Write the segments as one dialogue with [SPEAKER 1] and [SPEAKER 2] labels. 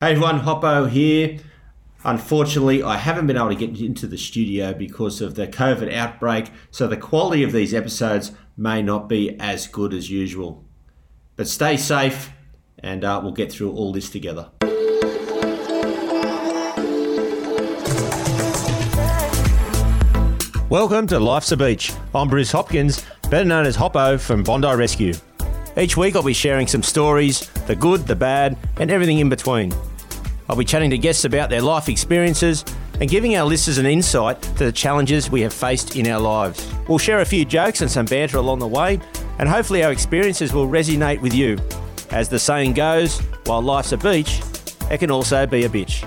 [SPEAKER 1] Hey everyone, Hoppo here. Unfortunately, I haven't been able to get into the studio because of the COVID outbreak, so the quality of these episodes may not be as good as usual. But stay safe, and uh, we'll get through all this together. Welcome to Life's a Beach. I'm Bruce Hopkins, better known as Hoppo from Bondi Rescue. Each week I'll be sharing some stories, the good, the bad, and everything in between. I'll be chatting to guests about their life experiences and giving our listeners an insight to the challenges we have faced in our lives. We'll share a few jokes and some banter along the way, and hopefully our experiences will resonate with you. As the saying goes, while life's a beach, it can also be a bitch.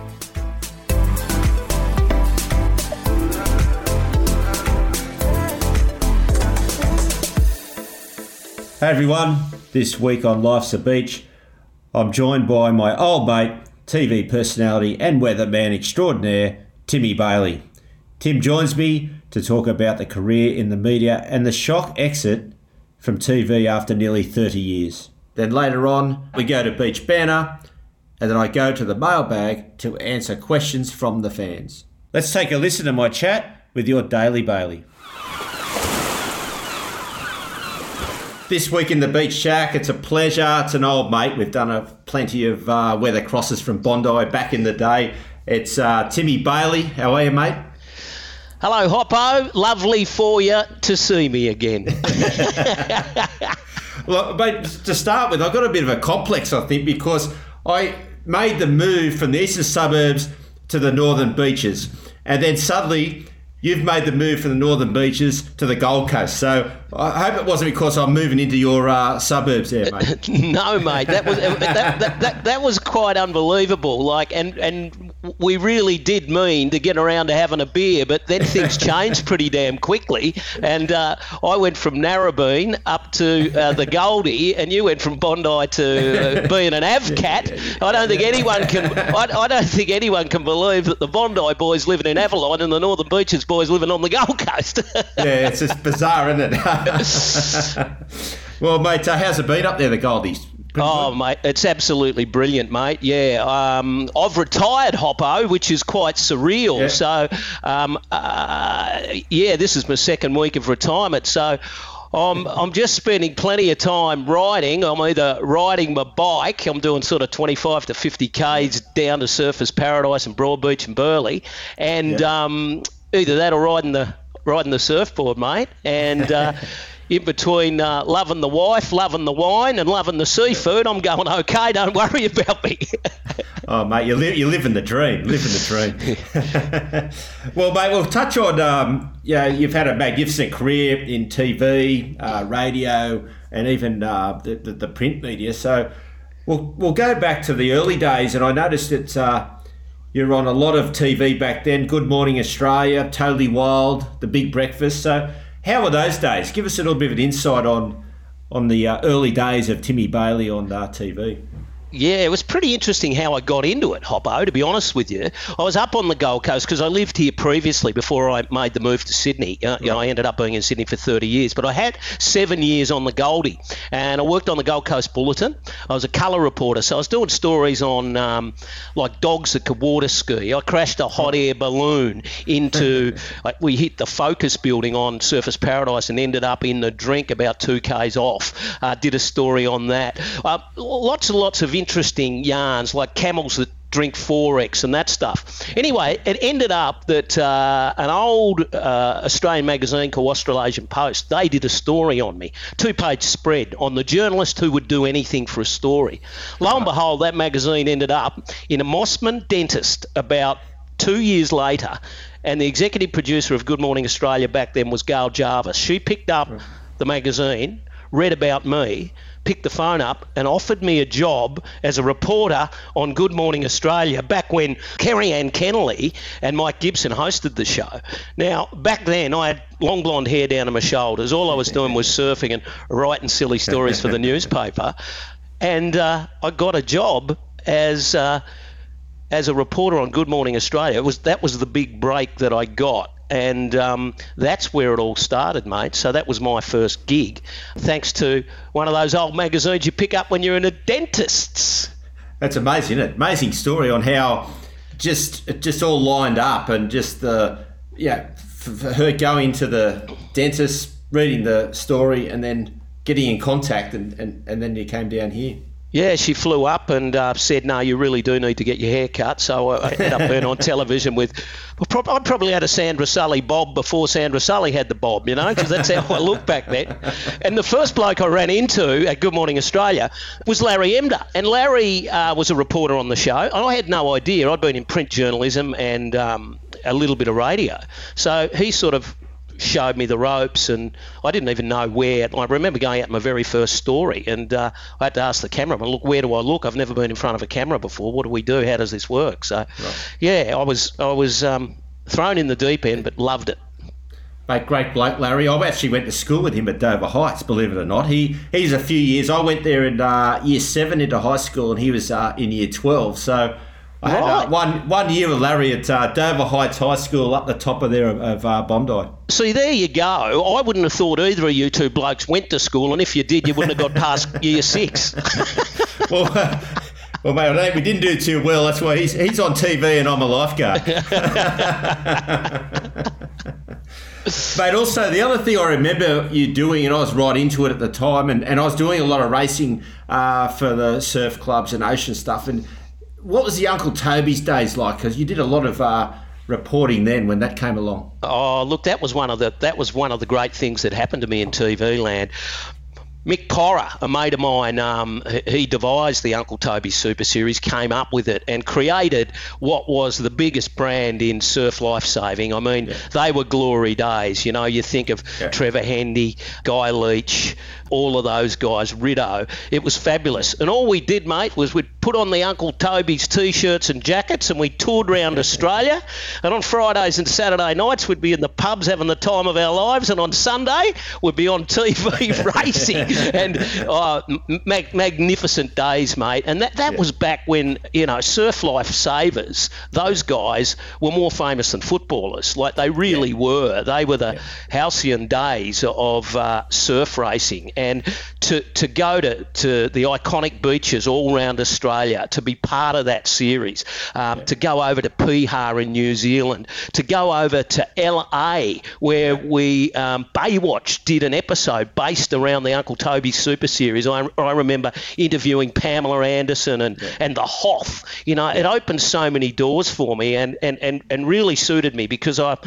[SPEAKER 1] Hey everyone, this week on Life's a Beach, I'm joined by my old mate, TV personality, and weatherman extraordinaire, Timmy Bailey. Tim joins me to talk about the career in the media and the shock exit from TV after nearly 30 years. Then later on, we go to Beach Banner, and then I go to the mailbag to answer questions from the fans. Let's take a listen to my chat with your Daily Bailey. This week in the Beach Shack, it's a pleasure. It's an old mate. We've done a plenty of uh, weather crosses from Bondi back in the day. It's uh, Timmy Bailey. How are you, mate?
[SPEAKER 2] Hello, Hoppo. Lovely for you to see me again.
[SPEAKER 1] well, mate, to start with, I've got a bit of a complex, I think, because I made the move from the eastern suburbs to the northern beaches. And then suddenly you've made the move from the northern beaches to the Gold Coast. So I hope it wasn't because I'm moving into your uh, suburbs there, mate.
[SPEAKER 2] no, mate. That was that, that, that, that, was quite unbelievable. Like, and and we really did mean to get around to having a beer, but then things changed pretty damn quickly. And uh, I went from Narrabeen up to uh, the Goldie, and you went from Bondi to uh, being an Avcat. I don't think anyone can. I, I, don't think anyone can believe that the Bondi boys living in Avalon and the Northern Beaches boys living on the Gold Coast.
[SPEAKER 1] yeah, it's just bizarre, isn't it? well, mate, uh, how's it been up there, the Goldies?
[SPEAKER 2] Pretty oh, good. mate, it's absolutely brilliant, mate. Yeah, um, I've retired, Hoppo, which is quite surreal. Yeah. So, um, uh, yeah, this is my second week of retirement. So, I'm, I'm just spending plenty of time riding. I'm either riding my bike, I'm doing sort of 25 to 50 Ks down to Surfers Paradise and Broadbeach and Burleigh, and yeah. um, either that or riding the riding the surfboard, mate. And uh, in between uh, loving the wife, loving the wine, and loving the seafood, I'm going okay. Don't worry about me.
[SPEAKER 1] oh, mate, you're, li- you're living the dream. Living the dream. well, mate, we'll touch on. Um, yeah, you've had a magnificent career in TV, uh, radio, and even uh, the, the, the print media. So we'll we'll go back to the early days, and I noticed that uh, you're on a lot of TV back then. Good Morning Australia, Totally Wild, The Big Breakfast. So how were those days? Give us a little bit of an insight on on the uh, early days of Timmy Bailey on uh, TV.
[SPEAKER 2] Yeah, it was pretty interesting how I got into it, Hoppo, to be honest with you. I was up on the Gold Coast because I lived here previously before I made the move to Sydney. Uh, you know, I ended up being in Sydney for 30 years, but I had seven years on the Goldie and I worked on the Gold Coast Bulletin. I was a colour reporter, so I was doing stories on um, like dogs that could water ski. I crashed a hot air balloon into, like, we hit the Focus building on Surfers Paradise and ended up in the drink about two Ks off. Uh, did a story on that. Uh, lots and lots of interesting yarns like camels that drink forex and that stuff. Anyway, it ended up that uh, an old uh, Australian magazine called Australasian Post, they did a story on me, two-page spread on the journalist who would do anything for a story. Lo and behold, that magazine ended up in a Mosman dentist about two years later, and the executive producer of Good Morning Australia back then was Gail Jarvis. She picked up the magazine, read about me, picked the phone up and offered me a job as a reporter on Good Morning Australia back when Kerri-Anne Kennerley and Mike Gibson hosted the show. Now, back then, I had long blonde hair down to my shoulders. All I was doing was surfing and writing silly stories for the newspaper. And uh, I got a job as. Uh, as a reporter on Good Morning Australia, it was that was the big break that I got and um, that's where it all started, mate. So that was my first gig, thanks to one of those old magazines you pick up when you're in a dentist's.
[SPEAKER 1] That's amazing, isn't it? Amazing story on how just it just all lined up and just the yeah for, for her going to the dentist, reading the story, and then getting in contact, and, and, and then you came down here.
[SPEAKER 2] Yeah, she flew up and uh, said, "No, you really do need to get your hair cut." So I ended up being on television with. I probably had a Sandra Sully bob before Sandra Sully had the bob, you know, because that's how I looked back then. And the first bloke I ran into at Good Morning Australia was Larry Emdur, and Larry uh, was a reporter on the show, and I had no idea. I'd been in print journalism and um, a little bit of radio, so he sort of showed me the ropes, and I didn't even know where. I remember going out my very first story, and uh, I had to ask the cameraman, "Look, where do I look? I've never been in front of a camera before. What do we do? How does this work?" So, right. yeah, I was I was um, thrown in the deep end, but loved it.
[SPEAKER 1] Mate, great bloke, Larry. I actually went to school with him at Dover Heights, believe it or not. He he's a few years. I went there in uh, year seven into high school, and he was uh, in year twelve. So I had uh, one one year with Larry at uh, Dover Heights High School up the top of there of, of uh, Bondi.
[SPEAKER 2] See, there you go. I wouldn't have thought either of you two blokes went to school, and if you did, you wouldn't have got past year six.
[SPEAKER 1] well, uh, well, mate, we didn't do too well. That's why he's he's on TV and I'm a lifeguard. Mate, also the other thing I remember you doing, and I was right into it at the time, and, and I was doing a lot of racing uh, for the surf clubs and ocean stuff, and what was the Uncle Toby's days like? Because you did a lot of uh, reporting then when that came along.
[SPEAKER 2] Oh, look, that was one of the that was one of the great things that happened to me in TV land. Mick Cora, a mate of mine, um, he devised the Uncle Toby Super Series, came up with it, and created what was the biggest brand in surf lifesaving. I mean, yeah. they were glory days. You know, you think of yeah. Trevor Handy, Guy Leach, all of those guys, Rideau. It was fabulous. And all we did, mate, was we'd put on the Uncle Toby's t-shirts and jackets and we toured around Australia. And on Fridays and Saturday nights, we'd be in the pubs having the time of our lives. And on Sunday, we'd be on TV racing. and oh, mag- magnificent days, mate. And that, that yeah. was back when, you know, surf life savers, those guys were more famous than footballers. Like they really yeah. were. They were the yeah. halcyon days of uh, surf racing and to, to go to, to the iconic beaches all around Australia, to be part of that series, um, yeah. to go over to Piha in New Zealand, to go over to LA where we, um, Baywatch did an episode based around the Uncle Toby Super Series. I, I remember interviewing Pamela Anderson and, yeah. and the Hoff. You know, it opened so many doors for me and, and, and, and really suited me because I,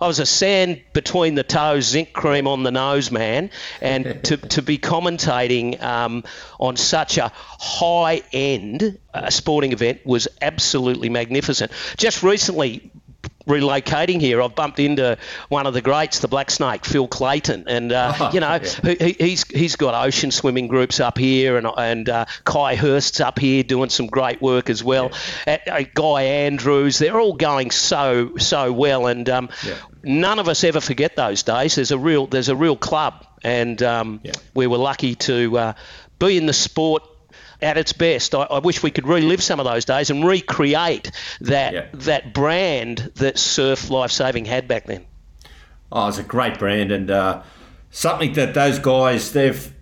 [SPEAKER 2] I was a sand between the toes, zinc cream on the nose man, and to, to be commentating um, on such a high end uh, sporting event was absolutely magnificent. Just recently, relocating here, I've bumped into one of the greats, the Black Snake, Phil Clayton, and uh, oh, you know yeah. he, he's he's got ocean swimming groups up here, and and uh, Ky Hurst's up here doing some great work as well. Yeah. Uh, Guy Andrews, they're all going so so well, and um, yeah. none of us ever forget those days. There's a real there's a real club, and um, we were lucky to uh, be in the sport at its best. I, I, wish we could relive some of those days and recreate that yeah. that brand that Surf Lifesaving had back then.
[SPEAKER 1] Oh, it's a great brand and uh, something that those guys they've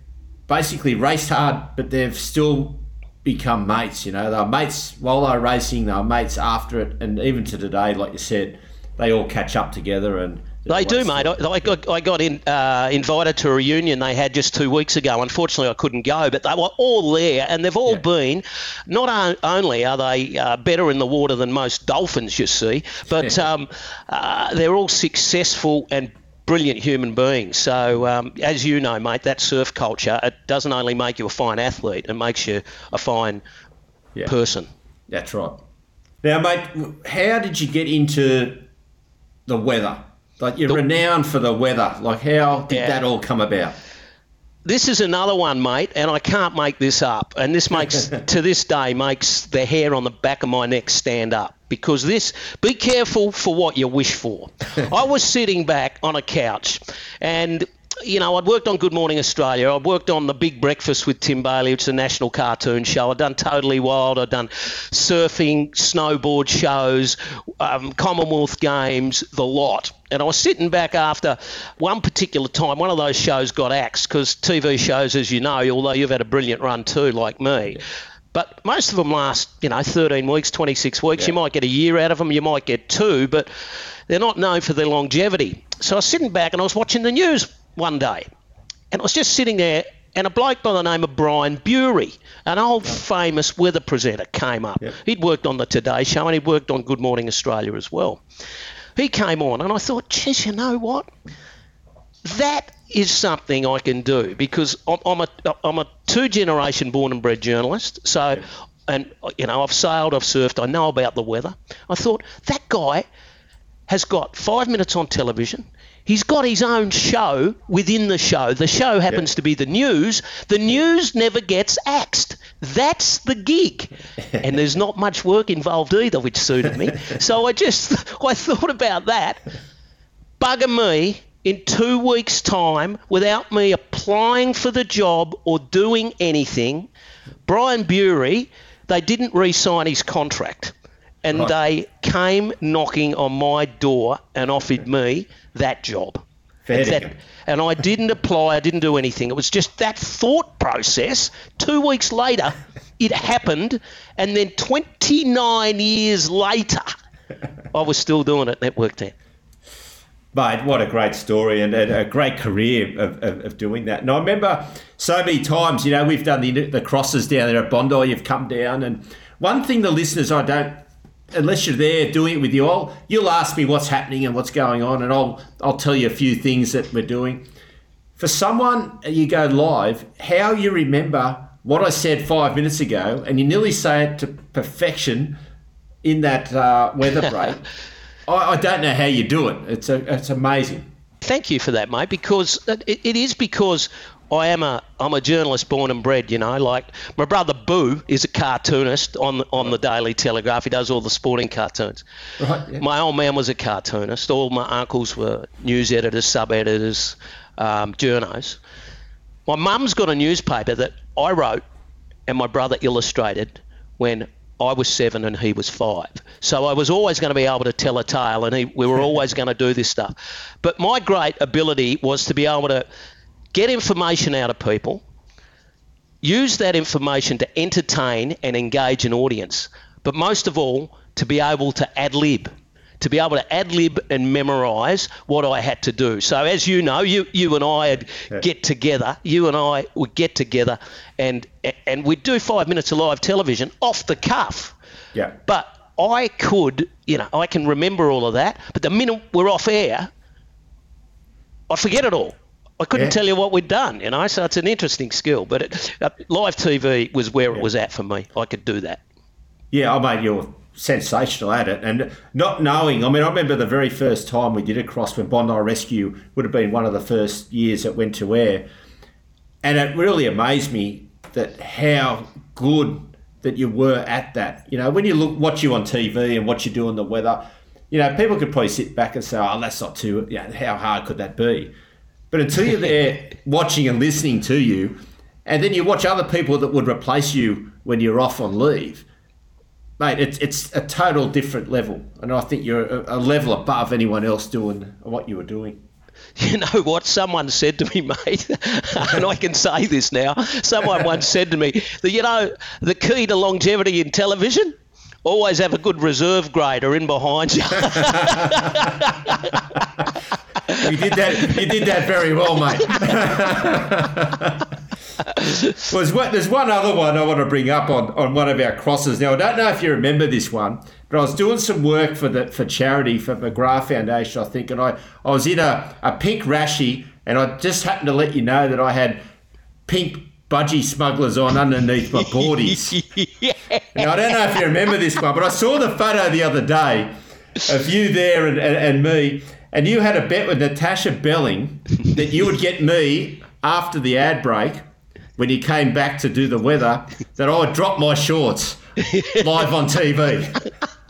[SPEAKER 1] basically raced hard, but they've still become mates. You know, they're mates while they're racing, they're mates after it, and even to today, like you said, they all catch up together and
[SPEAKER 2] they do, mate. I, I, got, I got in, uh, invited to a reunion they had just two weeks ago. Unfortunately, I couldn't go, but they were all there, and they've all yeah. been. Not only are they uh, better in the water than most dolphins, you see, but um, uh, they're all successful and brilliant human beings. So, um, as you know, mate, that surf culture it doesn't only make you a fine athlete; it makes you a fine yeah. person.
[SPEAKER 1] That's right. Now, mate, how did you get into the weather? Like you're the, renowned for the weather. Like how did yeah. that all come about?
[SPEAKER 2] This is another one, mate, and I can't make this up. And this makes to this day makes the hair on the back of my neck stand up because this. Be careful for what you wish for. I was sitting back on a couch, and you know, I'd worked on Good Morning Australia. I'd worked on The Big Breakfast with Tim Bailey, which is a national cartoon show. I'd done Totally Wild. I'd done surfing, snowboard shows, um, Commonwealth Games, the lot. And I was sitting back after one particular time, one of those shows got axed because TV shows, as you know, although you've had a brilliant run too, like me, But most of them last, you know, 13 weeks, 26 weeks. You might get a year out of them, you might get two, but they're not known for their longevity. So I was sitting back and I was watching the news one day, and I was just sitting there, and a bloke by the name of Brian Bury, an old famous weather presenter, came up.
[SPEAKER 1] Yep.
[SPEAKER 2] He'd worked on the Today Show and he'd worked on Good Morning Australia as well. He came on, and I thought, geez, you know what? That is something I can do because I'm, I'm a I'm a two generation born and bred journalist. So, and you know, I've sailed, I've surfed, I know about the weather. I thought that guy has got five minutes on television. He's got his own show within the show. The show happens to be the news. The news never gets axed. That's the gig. and there's not much work involved either, which suited me. so I just I thought about that. Bugger me in two weeks' time without me applying for the job or doing anything. Brian Bury, they didn't re sign his contract and
[SPEAKER 1] Right.
[SPEAKER 2] they came knocking on my door and offered me that job.
[SPEAKER 1] Fair
[SPEAKER 2] And, that- and I didn't apply, I didn't do anything. It was just that thought process. Two weeks later, it happened, and then 29 years later, I was still doing it, and it worked out.
[SPEAKER 1] Mate, what a great story and a, a great career of, of, of doing that. And I remember so many times, you know, we've done the, the crosses down there at Bondi, you've come down. And one thing the listeners, I don't, unless you're there doing it with you all, you'll ask me what's happening and what's going on, and I'll, I'll tell you a few things that we're doing. For someone, you go live, how you remember what I said five minutes ago, and you nearly say it to perfection in that uh, weather break. I, I don't know how you do it. It's a, it's amazing.
[SPEAKER 2] Thank you for that, mate. Because it, it is because I am a I'm a journalist born and bred. You know, like my brother Boo is a cartoonist on on the Daily Telegraph. He does all the sporting cartoons.
[SPEAKER 1] Right, yeah.
[SPEAKER 2] My old man was a cartoonist. All my uncles were news editors, sub editors, um, journos. My mum's got a newspaper that I wrote and my brother illustrated when I was seven and he was five. So I was always going to be able to tell a tale and he, we were always going to do this stuff. But my great ability was to be able to get information out of people, use that information to entertain and engage an audience, but most of all, to be able to ad lib. To be able to ad lib and memorize what I had to do. So, as you know, you, you and I would get together, you and I would get together and, and we'd do five minutes of live television off the cuff.
[SPEAKER 1] Yeah.
[SPEAKER 2] But I could, you know, I can remember all of that. But the minute we're off air, I forget it all. I couldn't
[SPEAKER 1] Yeah.
[SPEAKER 2] tell you what we'd done, you know. So it's an interesting skill. But it, uh, live TV was where it was at for me. I could do that.
[SPEAKER 1] Yeah, I made you're sensational at it. And not knowing, I mean, I remember the very first time we did a cross when Bondi Rescue would have been one of the first years it went to air. And it really amazed me that how good that you were at that. You know, when you look, watch you on TV and what you do in the weather, you know, people could probably sit back and say, oh, that's not too, you know, how hard could that be? But until you're there watching and listening to you, and then you watch other people that would replace you when you're off on leave, mate, it's it's a total different level, and I think you're a, a level above anyone else doing what you were doing.
[SPEAKER 2] You know what? Someone said to me, mate, and I can say this now. Someone once said to me that, you know, the key to longevity in television, always have a good reserve grader in behind you.
[SPEAKER 1] You did that. You did that very well, mate. well, there's, one, there's one other one I want to bring up on, on one of our crosses. Now, I don't know if you remember this one, but I was doing some work for the for charity for McGrath Foundation, I think, and I, I was in a, a pink rashi, and I just happened to let you know that I had pink budgie smugglers on underneath my boardies. Now, I don't know if you remember this one, but I saw the photo the other day of you there and, and, and me, and you had a bet with Natasha Belling that you would get me after the ad break when you came back to do the weather that I would drop my shorts live on TV.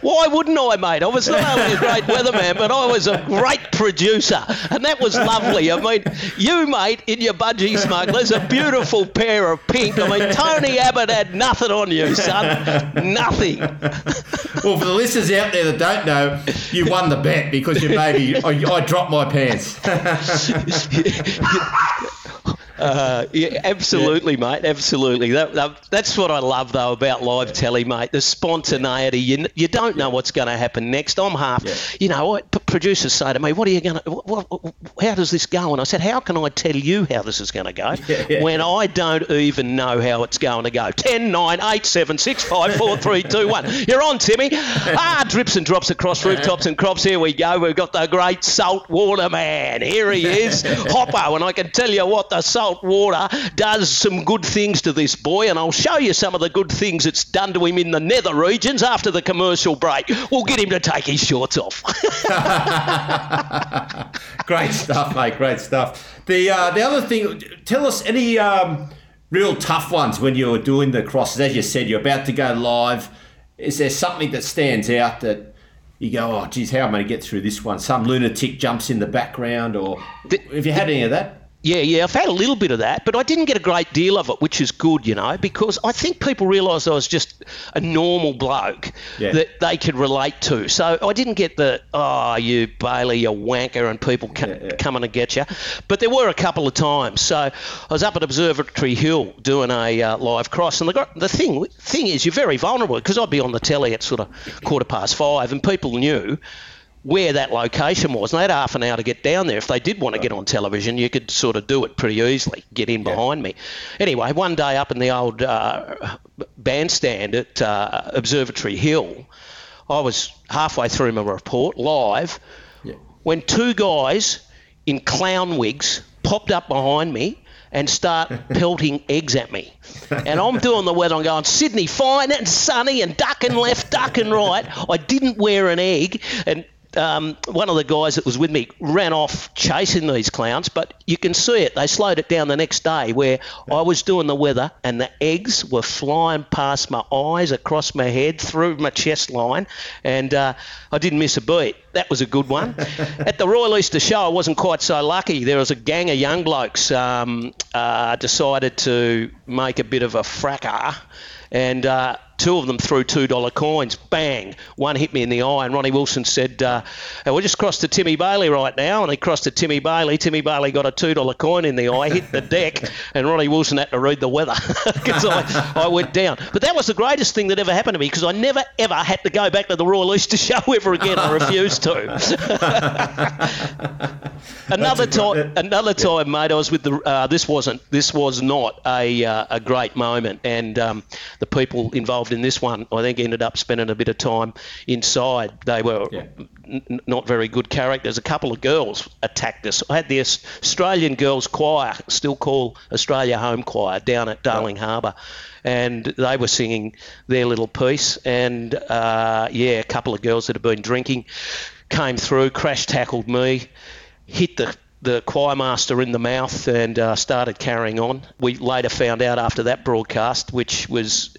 [SPEAKER 2] Why wouldn't I, mate? I was not only a great weatherman, but I was a great producer, and that was lovely. I mean, you, mate, in your budgie smugglers, a beautiful pair of pink. I mean, Tony Abbott had nothing on you, son. Nothing.
[SPEAKER 1] Well, for the listeners out there that don't know, you won the bet because you maybe I, I dropped my pants.
[SPEAKER 2] Uh, yeah, absolutely, yeah. mate. Absolutely. That, that, that's what I love though about live telly, mate. The spontaneity. You, you don't know what's going to happen next. I'm half. Yeah. You know, what producers say to me, "What are you going to? How does this go?" And I said, "How can I tell you how this is going to go when I don't even know how it's going to go?" Ten, nine, eight, seven, six, five, four, three, two, one. You're on, Timmy. Ah, drips and drops across rooftops and crops. Here we go. We've got the great saltwater man. Here he is, Hoppo, and I can tell you what the salt water does some good things to this boy, and I'll show you some of the good things it's done to him in the nether regions after the commercial break. We'll get him to take his shorts off.
[SPEAKER 1] great stuff, mate. Great stuff. The uh, the other thing, tell us any um, real tough ones when you were doing the crosses. As you said, you're about to go live. Is there something that stands out that you go, oh, geez, how am I going to get through this one? Some lunatic jumps in the background, or the, have you had any of that?
[SPEAKER 2] Yeah, yeah, I've had a little bit of that, but I didn't get a great deal of it, which is good, you know, because I think people realised I was just a normal bloke yeah. that they could relate to. So I didn't get the, oh, you Bailey, you wanker, and people ca- yeah, yeah. coming to get you. But there were a couple of times. So I was up at Observatory Hill doing a uh, live cross, and the, the thing, thing is, you're very vulnerable because I'd be on the telly at sort of quarter past five, and people knew where that location was. And they had half an hour to get down there. If they did want to get on television, you could sort of do it pretty easily, get in yeah. behind me. Anyway, one day up in the old uh, bandstand at uh, Observatory Hill, I was halfway through my report live yeah. when two guys in clown wigs popped up behind me and start pelting eggs at me. And I'm doing the weather. I'm going, Sydney, fine and sunny and ducking left, ducking right. I didn't wear an egg. And um, one of the guys that was with me ran off chasing these clowns, but you can see it. They slowed it down the next day where I was doing the weather and the eggs were flying past my eyes, across my head, through my chest line, and uh, I didn't miss a beat. That was a good one. At the Royal Easter Show, I wasn't quite so lucky. There was a gang of young blokes um, uh, decided to make a bit of a fracas and uh, two of them threw two dollar coins. Bang! One hit me in the eye, and Ronnie Wilson said, uh, "We just crossed to Timmy Bailey right now." And he crossed to Timmy Bailey. Timmy Bailey got a two dollar coin in the eye, hit the deck, and Ronnie Wilson had to read the weather because I, I went down. But that was the greatest thing that ever happened to me because I never ever had to go back to the Royal Easter Show ever again. I refused to. another time, another time, mate. I was with the. Uh, this wasn't. This was not a uh, a great moment, and um, the people involved in this one, I think, ended up spending a bit of time inside. They were yeah. n- not very good characters. A couple of girls attacked us. I had the Australian Girls Choir, still called Australia Home Choir, down at Darling Harbour. And they were singing their little piece. And uh, yeah, a couple of girls that had been drinking came through, crash tackled me, hit the the choir master in the mouth and uh, started carrying on. We later found out after that broadcast, which was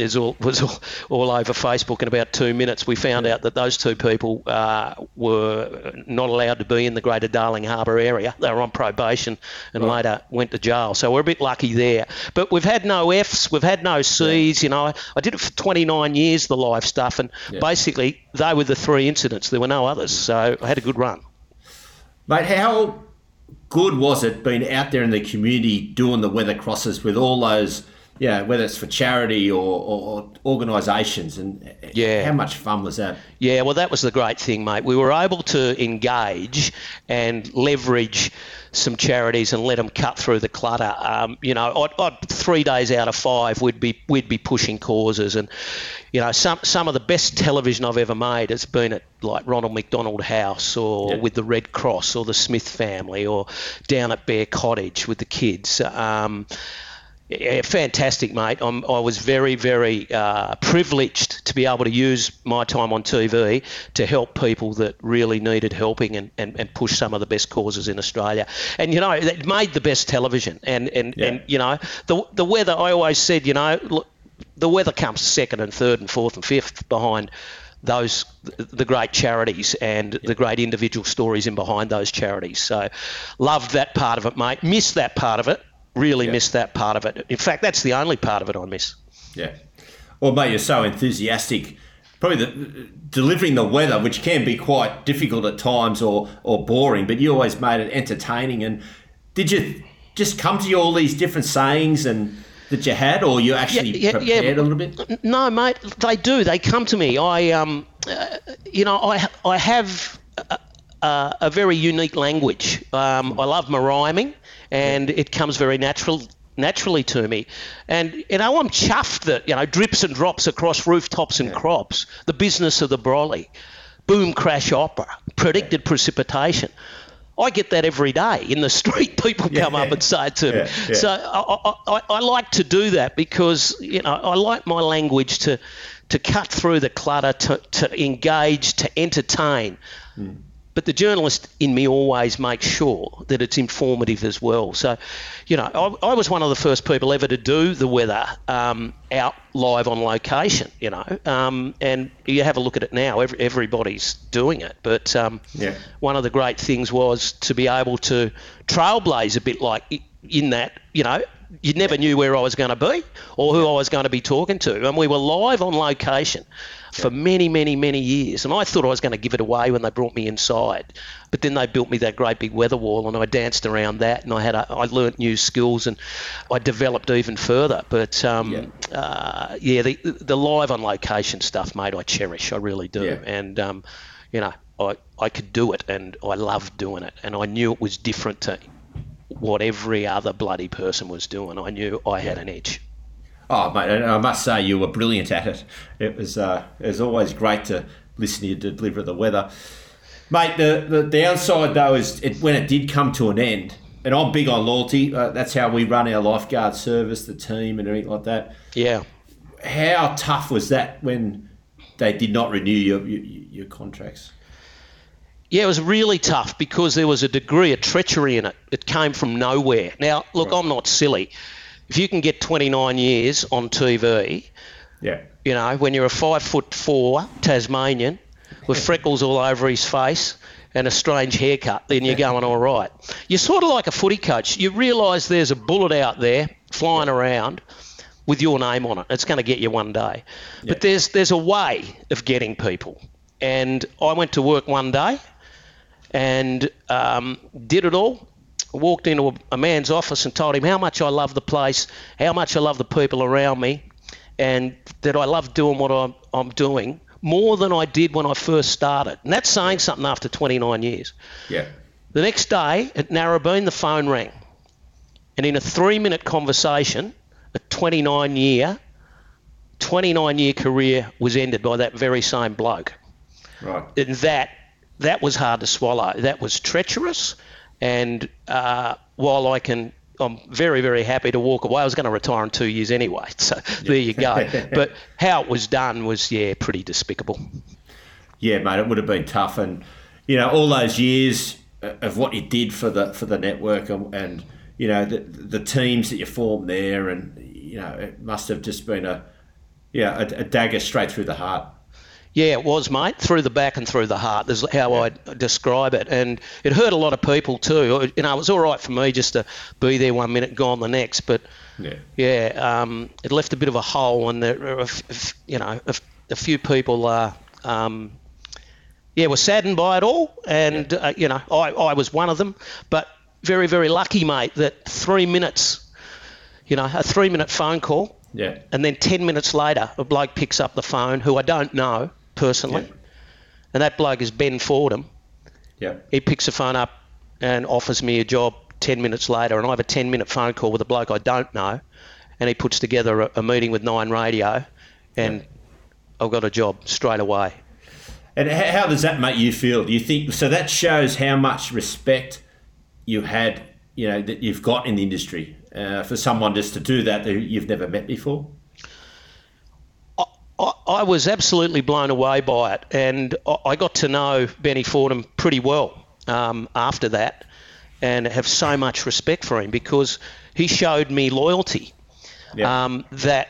[SPEAKER 2] is all, was all, all, over Facebook in about two minutes. We found out that those two people uh, were not allowed to be in the Greater Darling Harbour area. They were on probation and right. later went to jail. So we're a bit lucky there. But we've had no Fs, we've had no Cs. Yeah. You know, I, I, did it for 29 years, the live stuff, and yeah. basically they were the three incidents. There were no others. So I had a good run.
[SPEAKER 1] Mate, how good was it being out there in the community doing the weather crosses with all those, yeah, whether it's for charity or, or organisations, and yeah, how much fun was that?
[SPEAKER 2] Yeah, well, that was the great thing, mate. We were able to engage and leverage some charities and let them cut through the clutter. Um, you know, I'd, I'd, three days out of five, we'd be we'd be pushing causes, and you know, some some of the best television I've ever made has been at like Ronald McDonald House or yeah. with the Red Cross or the Smith family or down at Bear Cottage with the kids. Um, yeah, fantastic, mate. I'm, i was very, very uh, privileged to be able to use my time on TV to help people that really needed helping and, and, and push some of the best causes in Australia. And, you know, it made the best television. And, and, yeah. and you know, the, the weather, I always said, you know, look, the weather comes second and third and fourth and fifth behind those the great charities and the great individual stories in behind those charities. So loved that part of it, mate. Missed that part of it. Really yeah. missed that part of it. In fact, that's the only part of it I miss.
[SPEAKER 1] Yeah. Well, mate, you're so enthusiastic. Probably the, delivering the weather, which can be quite difficult at times or, or boring, but you always made it entertaining. And did you just come to you all these different sayings and that you had, or you actually yeah, yeah, prepared yeah. a little bit?
[SPEAKER 2] No, mate, they do. They come to me. I, um, uh, you know, I I have. A, a, a very unique language. Um, I love my rhyming, and it comes very natural naturally to me. And you know, I'm chuffed that you know drips and drops across rooftops and crops. The business of the brolly, boom crash opera, predicted precipitation. I get that every day in the street. People come yeah, up and say it to me. So I, I, I, like to do that because you know I like my language to to cut through the clutter, to, to engage, to entertain. Mm. But the journalist in me always makes sure that it's informative as well. So, you know, I, I was one of the first people ever to do the weather um, out live on location, you know, um, and you have a look at it now, every, everybody's doing it. But um, yeah. one of the great things was to be able to trailblaze a bit like in that, you know, you never knew where I was going to be or who I was going to be talking to. And we were live on location for many, many, many years. And I thought I was going to give it away when they brought me inside. But then they built me that great big weather wall and I danced around that and I had a, I learnt new skills and I developed even further. But um, yeah, uh, yeah the, the live on location stuff, mate, I cherish. I really do. Yeah. And, um, you know, I, I could do it and I loved doing it. And I knew it was different to what every other bloody person was doing. I knew I had an edge.
[SPEAKER 1] Oh, mate, I must say you were brilliant at it. It was uh, it was always great to listen to you deliver the weather. Mate, the, the downside though is it, when it did come to an end, and I'm big on loyalty. Uh, that's how we run our lifeguard service, the team, and everything like that.
[SPEAKER 2] Yeah.
[SPEAKER 1] How tough was that when they did not renew your, your, your contracts?
[SPEAKER 2] Yeah, it was really tough because there was a degree of treachery in it. It came from nowhere. Now, look, right. I'm not silly. If you can get 29 years on TV,
[SPEAKER 1] yeah,
[SPEAKER 2] you know, when you're a five foot four Tasmanian with freckles all over his face and a strange haircut, then you're going all right. You're sort of like a footy coach. You realise there's a bullet out there flying around with your name on it. It's going to get you one day. Yeah. But there's there's a way of getting people. And I went to work one day and um, did it all. Walked into a, a, man's office and told him how much I love the place, how much I love the people around me, and that I love doing what I'm, I'm doing more than I did when I first started. And that's saying something after 29 years.
[SPEAKER 1] Yeah.
[SPEAKER 2] The next day at Narrabeen, the phone rang. And in a three minute conversation, a 29 year, 29 year career was ended by that very same bloke.
[SPEAKER 1] Right.
[SPEAKER 2] And that that was hard to swallow. That was treacherous, and uh, while I can. I'm very, very happy to walk away. I was going to retire in two years anyway, so there you go. but how it was done was, yeah, pretty despicable.
[SPEAKER 1] Yeah, mate, it would have been tough, and you know, all those years of what you did for the for the network, and, and you know, the the teams that you formed there, and you know, it must have just been a yeah a, a dagger straight through the heart.
[SPEAKER 2] Yeah, it was, mate. Through the back and through the heart. Is how yeah. I describe it, and it hurt a lot of people too. You know, it was all right for me just to be there one minute, gone the next, but
[SPEAKER 1] yeah,
[SPEAKER 2] yeah um, it left a bit of a hole, and there, you know, a, a few people, uh, um, yeah, were saddened by it all, and yeah. uh, you know, I, I was one of them, but very, very lucky, mate, that three minutes, you know, a three-minute phone call.
[SPEAKER 1] Yeah.
[SPEAKER 2] And then 10 minutes later, a bloke picks up the phone who I don't know personally. And that bloke is Ben Fordham.
[SPEAKER 1] Yeah.
[SPEAKER 2] He picks the phone up and offers me a job 10 minutes later, and I have a 10 minute phone call with a bloke I don't know, and he puts together a, a meeting with Nine Radio, and. I've got a job straight away.
[SPEAKER 1] And how does that make you feel? Do you think so? That shows how much respect you had, you know, that you've got in the industry uh, for someone just to do that that you've never met before.
[SPEAKER 2] I, was absolutely blown away by it, and I got to know Benny Fordham pretty well um, after that, and have so much respect for him because he showed me loyalty. Yeah. Um, that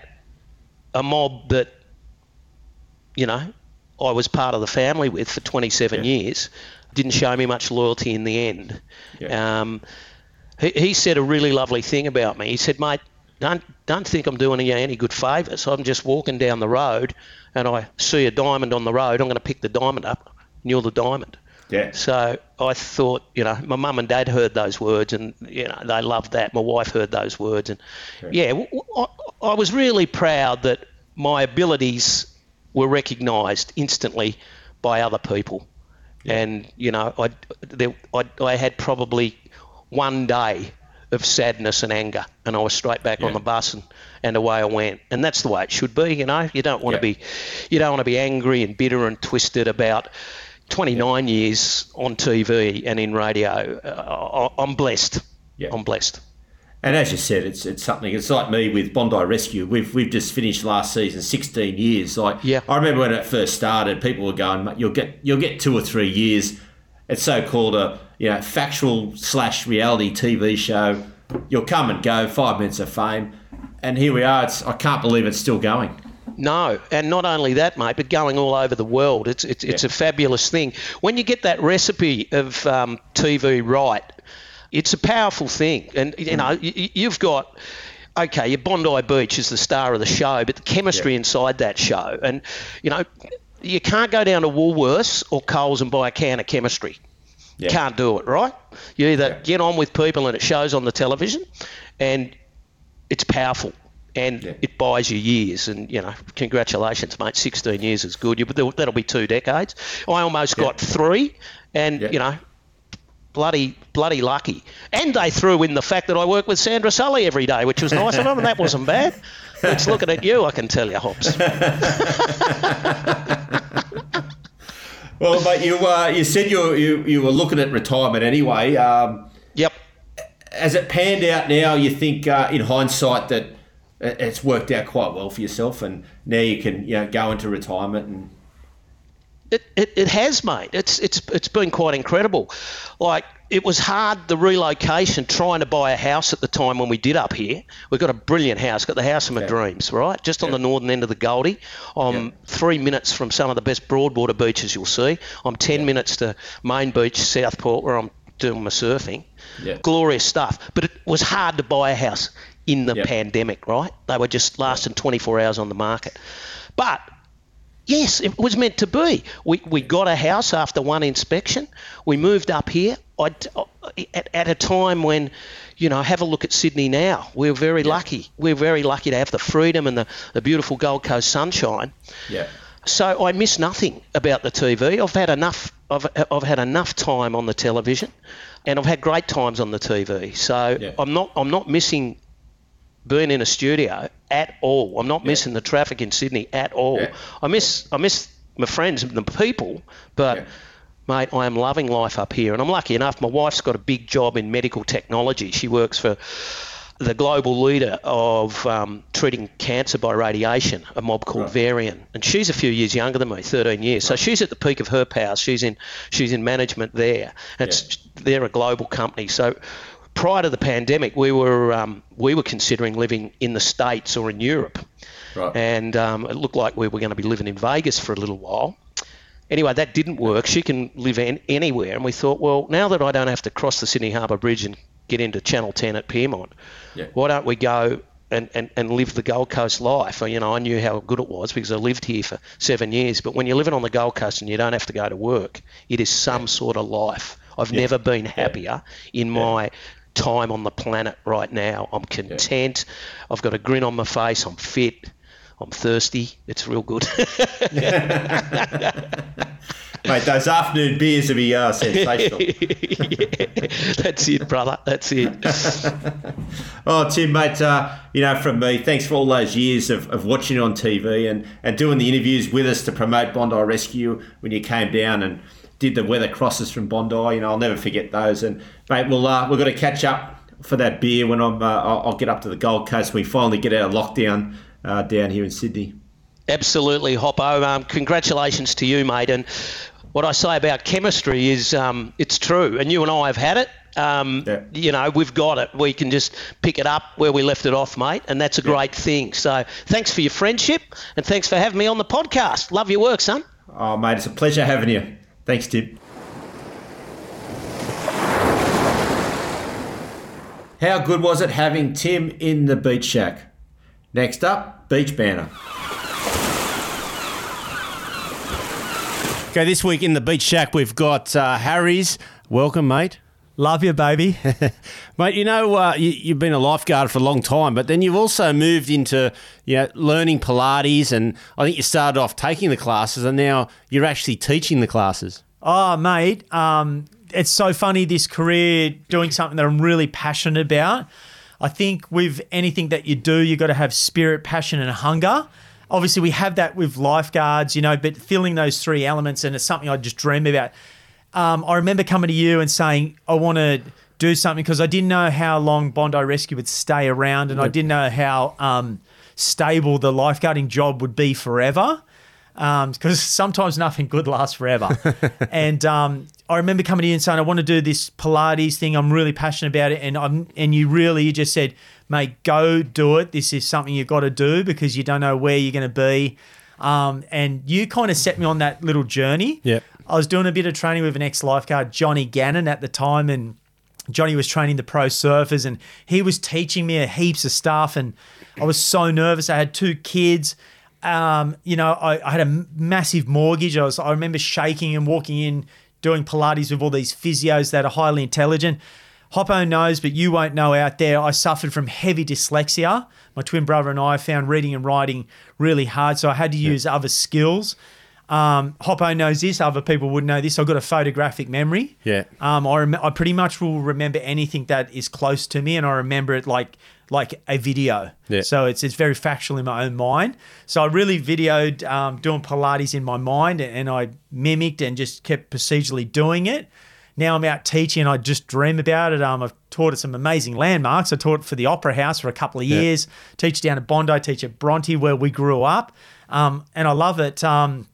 [SPEAKER 2] a mob that you know I was part of the family with for 27 yeah. years didn't show me much loyalty in the end. Yeah. Um, he, he said a really lovely thing about me. He said, "Mate, don't don't think I'm doing you any good favours. I'm just walking down the road and I see a diamond on the road. I'm going to pick the diamond up, and you're the diamond.
[SPEAKER 1] Yeah.
[SPEAKER 2] So I thought, you know, my mum and dad heard those words, and you know, they loved that. My wife heard those words, and yeah, I was really proud that my abilities were recognised instantly by other people. And you know, I, there, I I had probably one day of sadness and anger, and I was straight back on the bus and, and away I went. And that's the way it should be, you know. You don't want to
[SPEAKER 1] Yeah.
[SPEAKER 2] be, you don't want to be angry and bitter and twisted about 29 years on TV and in radio. Uh, I- I'm blessed.
[SPEAKER 1] Yeah.
[SPEAKER 2] I'm blessed.
[SPEAKER 1] And as you said, it's it's something. It's like me with Bondi Rescue. We've we've just finished last season, sixteen years. Like
[SPEAKER 2] Yeah.
[SPEAKER 1] I remember when it first started, people were going, "You'll get you'll get two or three years." It's so called a you know factual slash reality TV show. You'll come and go, five minutes of fame, and here we are. It's I can't believe it's still going.
[SPEAKER 2] No, and not only that, mate, but going all over the world. It's it's, it's
[SPEAKER 1] Yeah.
[SPEAKER 2] a fabulous thing. When you get that recipe of um, TV right, it's a powerful thing. And you know,
[SPEAKER 1] Mm.
[SPEAKER 2] you've got. Okay, your Bondi Beach is the star of the show, but the chemistry
[SPEAKER 1] Yeah.
[SPEAKER 2] inside that show, and you know, you can't go down to Woolworths or Coles and buy a can of chemistry.
[SPEAKER 1] Yeah.
[SPEAKER 2] Can't do it, right? You either
[SPEAKER 1] Yeah.
[SPEAKER 2] get on with people and it shows on the television, and it's powerful and
[SPEAKER 1] Yeah.
[SPEAKER 2] it buys you years. And you know, congratulations, mate. 16 years is good. You, but that'll- be two decades. I almost got three, and you know, bloody bloody lucky. And they threw in the fact that I work with Sandra Sully every day, which was nice of them, and that wasn't bad. It's looking at you, I can tell you, Hops.
[SPEAKER 1] Well, but you uh, you said you, you you were looking at retirement anyway. Um,
[SPEAKER 2] Yep.
[SPEAKER 1] has it panned out now? You think uh, in hindsight that it's worked out quite well for yourself, and now you can you know go into retirement and
[SPEAKER 2] It, it, it has, mate. It's it's it's been quite incredible. Like it was hard the relocation, trying to buy a house at the time when we did up here. We've got a brilliant house, got the house of my
[SPEAKER 1] Yeah.
[SPEAKER 2] dreams, right, just on the northern end of the Goldie. I'm
[SPEAKER 1] Yeah.
[SPEAKER 2] three minutes from some of the best broadwater beaches you'll see. I'm ten minutes to Main Beach, Southport, where I'm doing my surfing.
[SPEAKER 1] Yeah.
[SPEAKER 2] Glorious stuff. But it was hard to buy a house in the
[SPEAKER 1] Yeah.
[SPEAKER 2] pandemic, right? They were just lasting 24 hours on the market. But Yes, it was meant to be. We, we got a house after one inspection. We moved up here I, at, at a time when, you know, have a look at Sydney now. We're very lucky. We're very lucky to have the freedom and the, the beautiful Gold Coast sunshine.
[SPEAKER 1] yeah,
[SPEAKER 2] So I miss nothing about the TV. I've had enough. I've, I've had enough time on the television, and I've had great times on the TV. So
[SPEAKER 1] Yeah.
[SPEAKER 2] I'm not. I'm not missing being in a studio at all. I'm not missing the traffic in Sydney at all.
[SPEAKER 1] Yeah.
[SPEAKER 2] I miss. I miss my friends and the people, but.
[SPEAKER 1] Yeah.
[SPEAKER 2] Mate, I am loving life up here, and I'm lucky enough. My wife's got a big job in medical technology. She works for the global leader of um, treating cancer by radiation, a mob called
[SPEAKER 1] Right.
[SPEAKER 2] Varian, and she's a few years younger than me, 13 years. So she's at the peak of her powers. She's in she's in management there. It's they're a global company. So prior to the pandemic, we were um, we were considering living in the states or in Europe,
[SPEAKER 1] right.
[SPEAKER 2] and um, it looked like we were going to be living in Vegas for a little while. Anyway, that didn't work. She can live in, anywhere, and we thought, well, now that I don't have to cross the Sydney Harbour Bridge and get into Channel 10 at Pyrmont,
[SPEAKER 1] Yeah.
[SPEAKER 2] why don't we go and, and, and live the Gold Coast life? You know, I knew how good it was because I lived here for seven years. But when you're living on the Gold Coast and you don't have to go to work, it is some sort of life. I've never been happier in my time on the planet right now. I'm content. I've got a grin on my face. I'm fit. I'm thirsty. It's real good.
[SPEAKER 1] Mate, those afternoon beers would be uh, sensational.
[SPEAKER 2] Yeah, that's it, brother. That's it.
[SPEAKER 1] Oh, Tim, mate, uh, you know, from me, thanks for all those years of, of watching on TV and, and doing the interviews with us to promote Bondi Rescue when you came down and did the weather crosses from Bondi. You know, I'll never forget those. And, mate, we'll, uh, we've got to catch up for that beer when I'm, uh, I'll, I'll get up to the Gold Coast we finally get out of lockdown uh, down here in Sydney.
[SPEAKER 2] Absolutely, Hoppo. Um, congratulations to you, mate. And what I say about chemistry is um, it's true, and you and I have had it. Um,
[SPEAKER 1] Yeah.
[SPEAKER 2] You know, we've got it. We can just pick it up where we left it off, mate, and that's a great thing. So thanks for your friendship, and thanks for having me on the podcast. Love your work, son.
[SPEAKER 1] Oh, mate, it's a pleasure having you. Thanks, Tim. How good was it having Tim in the Beach Shack? Next up, Beach Banner. Okay, this week in the Beach Shack, we've got uh, Harries. Welcome, mate.
[SPEAKER 3] Love you, baby.
[SPEAKER 1] Mate, you know, uh, you, have been a lifeguard for a long time, but then you've also moved into you know, learning Pilates, and I think you started off taking the classes, and now you're actually teaching the classes.
[SPEAKER 3] Oh, mate, um, it's so funny this career doing something that I'm really passionate about. I think with anything that you do, you've got to have spirit, passion, and hunger. Obviously, we have that with lifeguards, you know, but filling those three elements, and it's something I just dream about. Um, I remember coming to you and saying, I want to do something because I didn't know how long Bondi Rescue would stay around, and yep. I didn't know how um, stable the lifeguarding job would be forever because um, sometimes nothing good lasts forever. and um, I remember coming to you and saying, I want to do this Pilates thing. I'm really passionate about it. And I'm and you really you just said, mate, go do it. This is something you've got to do because you don't know where you're going to be. Um, and you kind of set me on that little journey.
[SPEAKER 1] Yeah.
[SPEAKER 3] I was doing a bit of training with an ex lifeguard, Johnny Gannon, at the time, and Johnny was training the pro surfers, and he was teaching me a heaps of stuff. And I was so nervous. I had two kids um, you know, I, I, had a massive mortgage. I was, I remember shaking and walking in, doing Pilates with all these physios that are highly intelligent. Hoppo knows, but you won't know out there. I suffered from heavy dyslexia. My twin brother and I found reading and writing really hard, so I had to use yeah. other skills. Um, Hoppo knows this. Other people would know this. I've got a photographic memory.
[SPEAKER 1] Yeah.
[SPEAKER 3] Um, I, rem- I pretty much will remember anything that is close to me, and I remember it like like a video. Yeah. So it's it's very factual in my own mind. So I really videoed um, doing Pilates in my mind, and, and I mimicked and just kept procedurally doing it. Now I'm out teaching, and I just dream about it. Um, I've taught at some amazing landmarks. I taught for the Opera House for a couple of years. Yeah. Teach down at Bondi, teach at Bronte, where we grew up, um, and I love it. Um,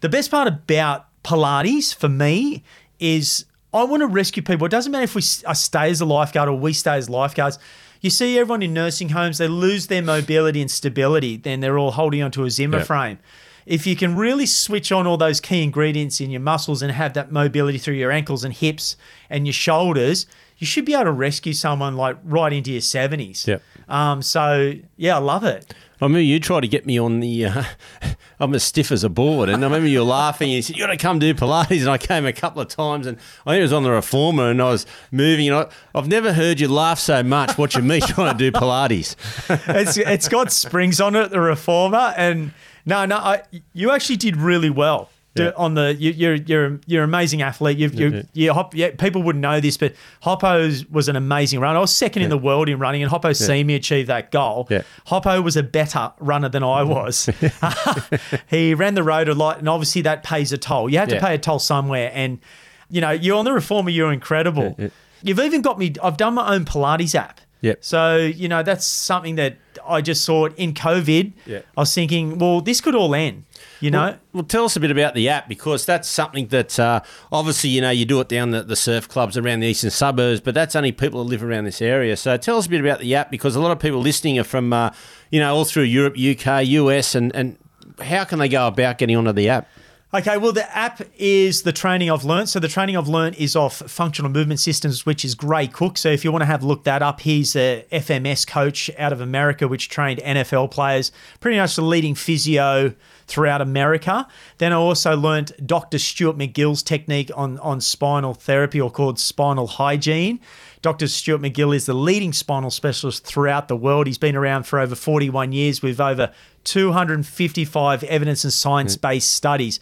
[SPEAKER 3] the best part about Pilates for me is I want to rescue people. It doesn't matter if we I uh, stay as a lifeguard or we stay as lifeguards. You see everyone in nursing homes, they lose their mobility and stability. Then they're all holding onto a Zimmer yep. frame. If you can really switch on all those key ingredients in your muscles and have that mobility through your ankles and hips and your shoulders, you should be able to rescue someone like right into your 70s.
[SPEAKER 1] Yep.
[SPEAKER 3] Um, so, yeah, I love it.
[SPEAKER 1] I remember you tried to get me on the. Uh, I'm as stiff as a board, and I remember you were laughing. And you said you got to come do Pilates, and I came a couple of times, and I think it was on the reformer, and I was moving. And I, I've never heard you laugh so much watching me trying to do Pilates.
[SPEAKER 3] it's it's got springs on it, the reformer, and no, no, I, you actually did really well yeah. on the you, you're you're you're an amazing athlete. You've, you yeah. you hop, yeah, people wouldn't know this, but Hoppo was an amazing runner. I was second yeah. in the world in running, and Hoppo yeah. seen me achieve that goal.
[SPEAKER 1] Yeah.
[SPEAKER 3] Hoppo was a better runner than I was. he ran the road a lot, and obviously that pays a toll. You have to pay a toll somewhere, and you know you're on the reformer. You're incredible. You've even got me. I've done my own Pilates app.
[SPEAKER 1] Yep.
[SPEAKER 3] So, you know, that's something that I just saw it in COVID. Yeah. I was thinking, well, this could all end. You know,
[SPEAKER 1] well, well, tell us a bit about the app because that's something that uh, obviously you know you do it down the, the surf clubs around the eastern suburbs, but that's only people that live around this area. So tell us a bit about the app because a lot of people listening are from uh, you know all through Europe, UK, US, and and how can they go about getting onto the app?
[SPEAKER 3] Okay, well, the app is the training I've learned. So the training I've learned is off Functional Movement Systems, which is Gray Cook. So if you want to have look that up, he's a FMS coach out of America, which trained NFL players, pretty much the leading physio throughout America. Then I also learned Dr. Stuart McGill's technique on, on spinal therapy or called spinal hygiene. Dr. Stuart McGill is the leading spinal specialist throughout the world. He's been around for over 41 years with over 255 evidence and science based studies.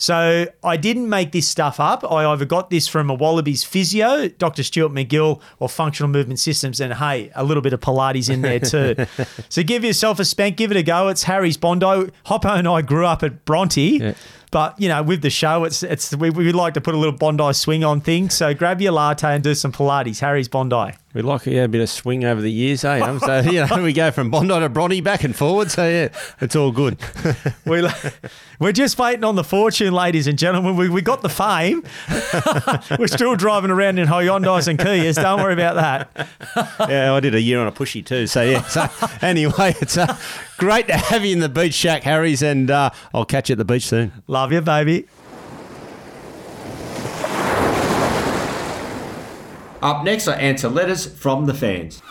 [SPEAKER 3] So I didn't make this stuff up. I either got this from a Wallabies physio, Dr. Stuart McGill, or Functional Movement Systems, and hey, a little bit of Pilates in there too. so give yourself a spank, give it a go. It's Harries Bondi. Hoppo and I grew up at Bronte. Yeah. But you know, with the show, it's it's we, we like to put a little Bondi swing on things. So grab your latte and do some Pilates. Harries Bondi.
[SPEAKER 1] We like yeah, a bit of swing over the years, eh? so you know, we go from Bondi to Bronte back and forward. So yeah, it's all good.
[SPEAKER 3] we we're just waiting on the fortune, ladies and gentlemen. We, we got the fame. we're still driving around in Hyundai's and Kias. Don't worry about that.
[SPEAKER 1] yeah, I did a year on a pushy too. So yeah. So anyway, it's uh, great to have you in the beach shack, Harries, and uh, I'll catch you at the beach soon.
[SPEAKER 3] Love you, baby.
[SPEAKER 1] Up next, I answer letters from the fans.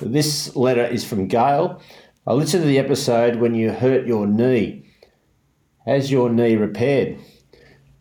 [SPEAKER 1] This letter is from Gail. I listened to the episode when you hurt your knee. Has your knee repaired?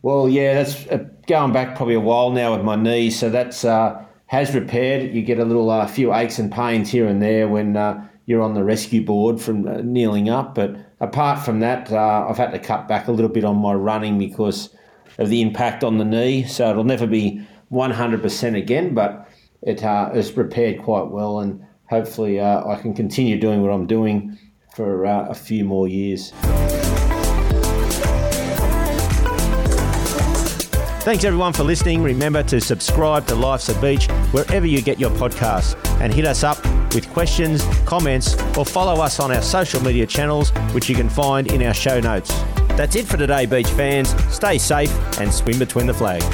[SPEAKER 1] Well, yeah, that's uh, going back probably a while now with my knee, so that's uh, has repaired. You get a little uh, few aches and pains here and there when uh, you're on the rescue board from uh, kneeling up, but apart from that, uh, I've had to cut back a little bit on my running because of the impact on the knee. So it'll never be 100% again, but it uh, is repaired quite well, and hopefully uh, I can continue doing what I'm doing for uh, a few more years.
[SPEAKER 4] Thanks everyone for listening. Remember to subscribe to Life's a Beach wherever you get your podcasts and hit us up with questions, comments, or follow us on our social media channels, which you can find in our show notes. That's it for today, beach fans. Stay safe and swim between the flags.